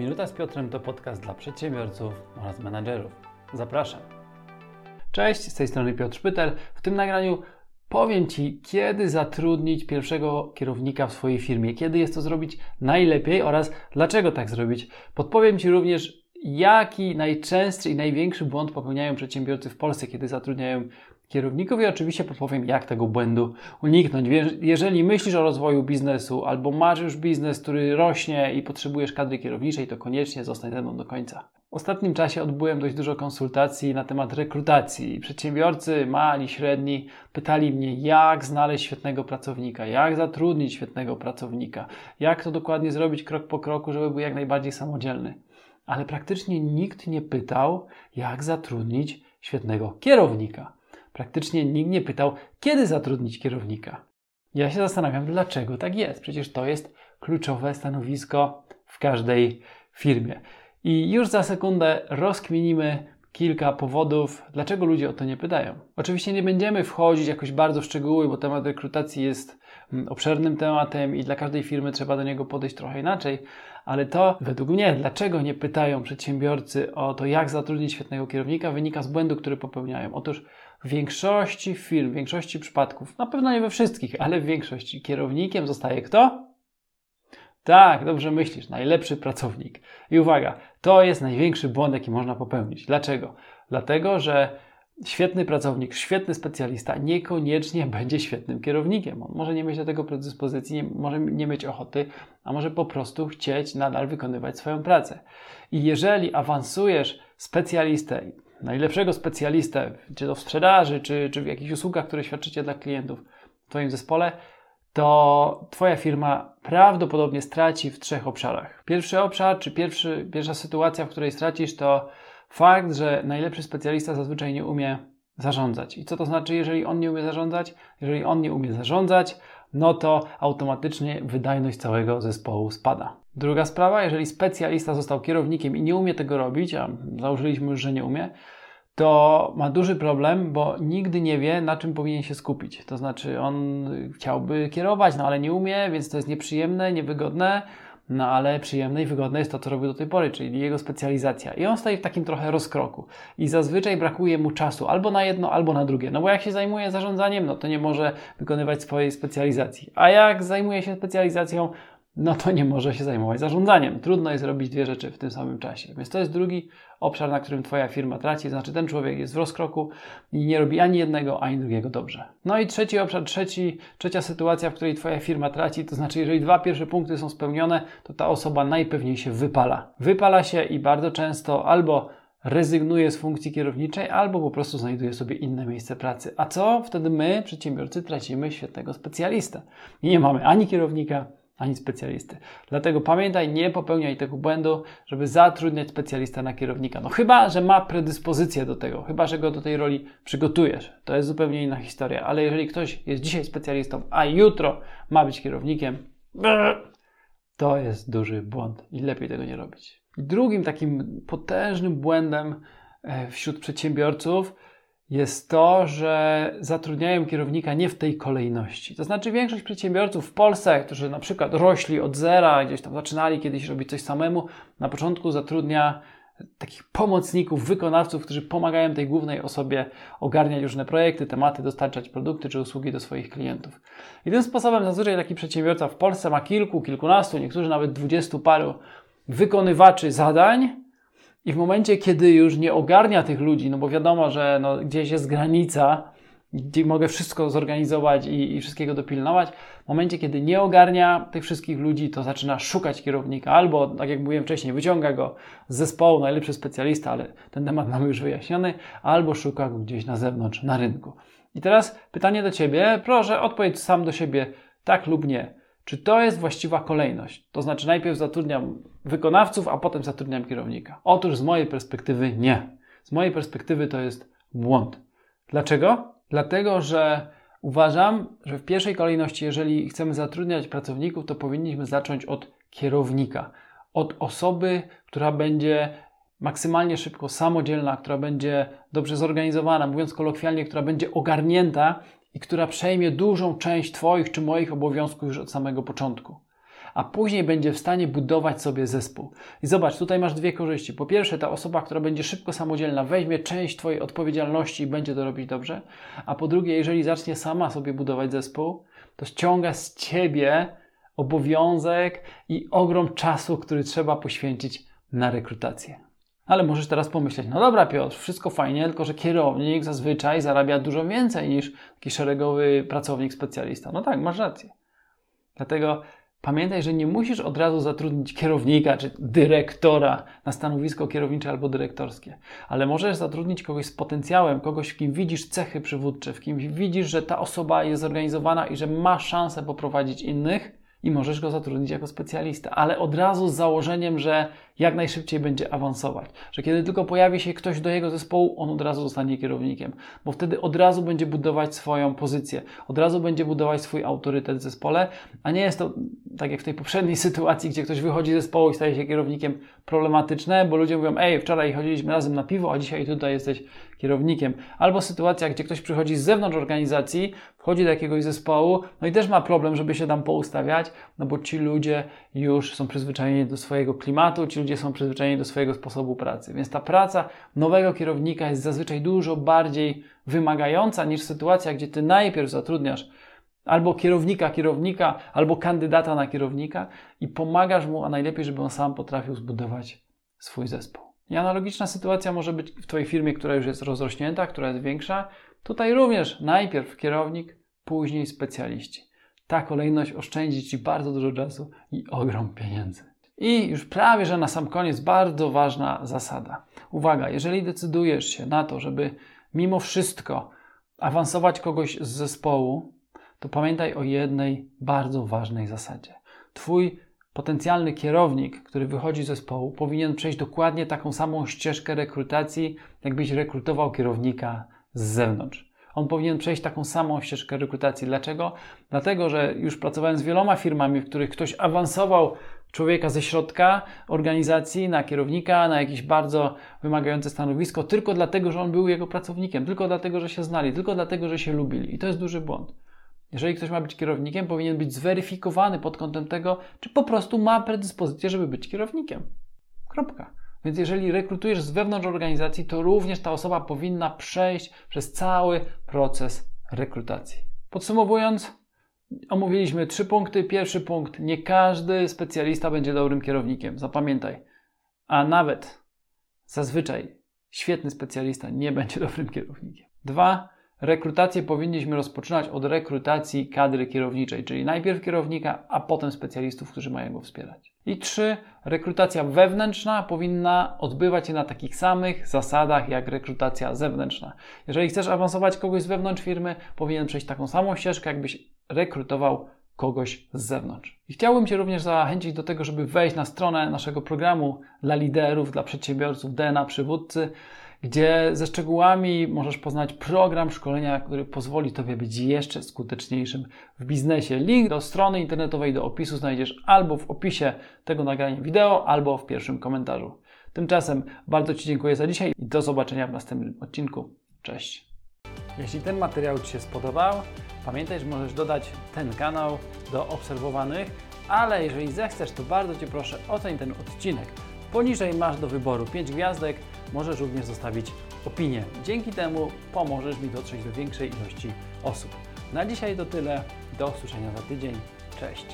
Minuta z Piotrem to podcast dla przedsiębiorców oraz menadżerów. Zapraszam. Cześć, z tej strony Piotr Pytel. W tym nagraniu powiem Ci, kiedy zatrudnić pierwszego kierownika w swojej firmie, kiedy jest to zrobić najlepiej oraz dlaczego tak zrobić. Podpowiem Ci również, jaki najczęstszy i największy błąd popełniają przedsiębiorcy w Polsce, kiedy zatrudniają kierowników i oczywiście podpowiem, jak tego błędu uniknąć. Jeżeli myślisz o rozwoju biznesu albo masz już biznes, który rośnie i potrzebujesz kadry kierowniczej, to koniecznie zostań ze mną do końca. W ostatnim czasie odbyłem dość dużo konsultacji na temat rekrutacji. Przedsiębiorcy, mali, średni, pytali mnie, jak znaleźć świetnego pracownika, jak zatrudnić świetnego pracownika, jak to dokładnie zrobić krok po kroku, żeby był jak najbardziej samodzielny. Ale praktycznie nikt nie pytał, jak zatrudnić świetnego kierownika praktycznie nikt nie pytał, kiedy zatrudnić kierownika. Ja się zastanawiam, dlaczego tak jest. Przecież to jest kluczowe stanowisko w każdej firmie. I już za sekundę rozkminimy kilka powodów, dlaczego ludzie o to nie pytają. Oczywiście nie będziemy wchodzić jakoś bardzo w szczegóły, bo temat rekrutacji jest mm, obszernym tematem i dla każdej firmy trzeba do niego podejść trochę inaczej, ale to według mnie, dlaczego nie pytają przedsiębiorcy o to, jak zatrudnić świetnego kierownika, wynika z błędu, który popełniają. Otóż w większości firm, w większości przypadków, na pewno nie we wszystkich, ale w większości kierownikiem zostaje kto? Tak, dobrze myślisz, najlepszy pracownik. I uwaga, to jest największy błąd, jaki można popełnić. Dlaczego? Dlatego, że świetny pracownik, świetny specjalista niekoniecznie będzie świetnym kierownikiem. On może nie mieć do tego predyspozycji, nie, może nie mieć ochoty, a może po prostu chcieć nadal wykonywać swoją pracę. I jeżeli awansujesz specjalistę, najlepszego specjalistę, czy to w sprzedaży, czy, czy w jakichś usługach, które świadczycie dla klientów w Twoim zespole, to Twoja firma prawdopodobnie straci w trzech obszarach. Pierwszy obszar, czy pierwszy, pierwsza sytuacja, w której stracisz, to fakt, że najlepszy specjalista zazwyczaj nie umie zarządzać. I co to znaczy, jeżeli on nie umie zarządzać? Jeżeli on nie umie zarządzać, no to automatycznie wydajność całego zespołu spada. Druga sprawa, jeżeli specjalista został kierownikiem i nie umie tego robić, a założyliśmy już, że nie umie, to ma duży problem, bo nigdy nie wie, na czym powinien się skupić. To znaczy, on chciałby kierować, no ale nie umie, więc to jest nieprzyjemne, niewygodne, no ale przyjemne i wygodne jest to, co robił do tej pory, czyli jego specjalizacja. I on staje w takim trochę rozkroku. I zazwyczaj brakuje mu czasu albo na jedno, albo na drugie. No bo jak się zajmuje zarządzaniem, no to nie może wykonywać swojej specjalizacji. A jak zajmuje się specjalizacją, no to nie może się zajmować zarządzaniem. Trudno jest robić dwie rzeczy w tym samym czasie. Więc to jest drugi obszar, na którym Twoja firma traci, znaczy ten człowiek jest w rozkroku i nie robi ani jednego, ani drugiego dobrze. No i trzeci obszar, trzeci, trzecia sytuacja, w której Twoja firma traci, to znaczy jeżeli dwa pierwsze punkty są spełnione, to ta osoba najpewniej się wypala. Wypala się i bardzo często albo rezygnuje z funkcji kierowniczej, albo po prostu znajduje sobie inne miejsce pracy. A co wtedy my, przedsiębiorcy, tracimy świetnego specjalistę? I nie mamy ani kierownika, ani specjalisty. Dlatego pamiętaj, nie popełniaj tego błędu, żeby zatrudniać specjalista na kierownika. No chyba, że ma predyspozycję do tego, chyba, że go do tej roli przygotujesz. To jest zupełnie inna historia. Ale jeżeli ktoś jest dzisiaj specjalistą, a jutro ma być kierownikiem, to jest duży błąd i lepiej tego nie robić. Drugim takim potężnym błędem e, wśród przedsiębiorców jest to, że zatrudniają kierownika nie w tej kolejności. To znaczy większość przedsiębiorców w Polsce, którzy na przykład rośli od zera, gdzieś tam zaczynali kiedyś robić coś samemu, na początku zatrudnia takich pomocników, wykonawców, którzy pomagają tej głównej osobie ogarniać różne projekty, tematy, dostarczać produkty czy usługi do swoich klientów. I tym sposobem zazwyczaj taki przedsiębiorca w Polsce ma kilku, kilkunastu, niektórzy nawet dwudziestu paru wykonywaczy zadań, i w momencie, kiedy już nie ogarnia tych ludzi, no bo wiadomo, że no, gdzieś jest granica, gdzie mogę wszystko zorganizować i, i, wszystkiego dopilnować. W momencie, kiedy nie ogarnia tych wszystkich ludzi, to zaczyna szukać kierownika, albo, tak jak mówiłem wcześniej, wyciąga go z zespołu, najlepszy specjalista, ale ten temat mamy już wyjaśniony, albo szuka go gdzieś na zewnątrz, na rynku. I teraz pytanie do Ciebie, proszę odpowiedz sam do siebie tak lub nie. Czy to jest właściwa kolejność? To znaczy, najpierw zatrudniam wykonawców, a potem zatrudniam kierownika. Otóż z mojej perspektywy nie. Z mojej perspektywy to jest błąd. Dlaczego? Dlatego, że uważam, że w pierwszej kolejności, jeżeli chcemy zatrudniać pracowników, to powinniśmy zacząć od kierownika, od osoby, która będzie maksymalnie szybko samodzielna, która będzie dobrze zorganizowana, mówiąc kolokwialnie, która będzie ogarnięta i która przejmie dużą część Twoich czy moich obowiązków już od samego początku. a później będzie w stanie budować sobie zespół. I zobacz, tutaj masz dwie korzyści. Po pierwsze, ta osoba, która będzie szybko samodzielna, weźmie część Twojej odpowiedzialności i będzie to robić dobrze, a po drugie, jeżeli zacznie sama sobie budować zespół, to ściąga z Ciebie obowiązek i ogrom czasu, który trzeba poświęcić na rekrutację. Ale możesz teraz pomyśleć, no dobra Piotr, wszystko fajnie, tylko że kierownik zazwyczaj zarabia dużo więcej niż taki szeregowy pracownik specjalista. No tak, masz rację. Dlatego pamiętaj, że nie musisz od razu zatrudnić kierownika czy dyrektora na stanowisko kierownicze albo dyrektorskie, ale możesz zatrudnić kogoś z potencjałem, kogoś, w kim widzisz cechy przywódcze, w kim widzisz, że ta osoba jest zorganizowana i że ma szansę poprowadzić innych i możesz go zatrudnić jako specjalista, ale od razu z założeniem, że jak najszybciej będzie awansować. Że kiedy tylko pojawi się ktoś do jego zespołu, on od razu zostanie kierownikiem, bo wtedy od razu będzie budować swoją pozycję, od razu będzie budować swój autorytet w zespole, a nie jest to tak jak w tej poprzedniej sytuacji, gdzie ktoś wychodzi z zespołu i staje się kierownikiem problematyczne, bo ludzie mówią, ej, wczoraj chodziliśmy razem na piwo, a dzisiaj tutaj jesteś kierownikiem. Albo sytuacja, gdzie ktoś przychodzi z zewnątrz organizacji, wchodzi do jakiegoś zespołu, no i też ma problem, żeby się tam poustawiać, no bo ci ludzie już są przyzwyczajeni do swojego klimatu, ci ludzie są przyzwyczajeni do swojego sposobu pracy. Więc ta praca nowego kierownika jest zazwyczaj dużo bardziej wymagająca niż sytuacja, gdzie ty najpierw zatrudniasz albo kierownika kierownika, albo kandydata na kierownika i pomagasz mu, a najlepiej, żeby on sam potrafił zbudować swój zespół. I analogiczna sytuacja może być w Twojej firmie, która już jest rozrośnięta, która jest większa. Tutaj również najpierw kierownik, później specjaliści. Ta kolejność oszczędzi Ci bardzo dużo czasu i ogrom pieniędzy. I już prawie, że na sam koniec bardzo ważna zasada. Uwaga, jeżeli decydujesz się na to, żeby mimo wszystko awansować kogoś z zespołu, to pamiętaj o jednej bardzo ważnej zasadzie. Twój potencjalny kierownik, który wychodzi z zespołu, powinien przejść dokładnie taką samą ścieżkę rekrutacji, jakbyś rekrutował kierownika z zewnątrz. On powinien przejść taką samą ścieżkę rekrutacji. Dlaczego? Dlatego, że już pracowałem z wieloma firmami, w których ktoś awansował człowieka ze środka organizacji na kierownika, na jakieś bardzo wymagające stanowisko, tylko dlatego, że on był jego pracownikiem, tylko dlatego, że się znali, tylko dlatego, że się lubili. I to jest duży błąd. Jeżeli ktoś ma być kierownikiem, powinien być zweryfikowany pod kątem tego, czy po prostu ma predyspozycję, żeby być kierownikiem. Kropka. Więc jeżeli rekrutujesz z wewnątrz organizacji, to również ta osoba powinna przejść przez cały proces rekrutacji. Podsumowując, omówiliśmy trzy punkty. Pierwszy punkt: nie każdy specjalista będzie dobrym kierownikiem. Zapamiętaj. A nawet zazwyczaj świetny specjalista nie będzie dobrym kierownikiem. Dwa, rekrutację powinniśmy rozpoczynać od rekrutacji kadry kierowniczej, czyli najpierw kierownika, a potem specjalistów, którzy mają go wspierać. I trzy, rekrutacja wewnętrzna powinna odbywać się na takich samych zasadach jak rekrutacja zewnętrzna. Jeżeli chcesz awansować kogoś z wewnątrz firmy, powinien przejść taką samą ścieżkę, jakbyś rekrutował kogoś z zewnątrz. I chciałbym Cię również zachęcić do tego, żeby wejść na stronę naszego programu dla liderów, dla przedsiębiorców DNA Przywódcy gdzie ze szczegółami możesz poznać program szkolenia, który pozwoli Tobie być jeszcze skuteczniejszym w biznesie. Link do strony internetowej, do opisu znajdziesz albo w opisie tego nagrania wideo, albo w pierwszym komentarzu. Tymczasem bardzo Ci dziękuję za dzisiaj i do zobaczenia w następnym odcinku. Cześć! Jeśli ten materiał Ci się spodobał, pamiętaj, że możesz dodać ten kanał do obserwowanych, ale jeżeli zechcesz, to bardzo Cię proszę oceń ten odcinek. Poniżej masz do wyboru 5 gwiazdek, możesz również zostawić opinię. Dzięki temu pomożesz mi dotrzeć do większej ilości osób. Na dzisiaj to tyle. Do usłyszenia za tydzień. Cześć.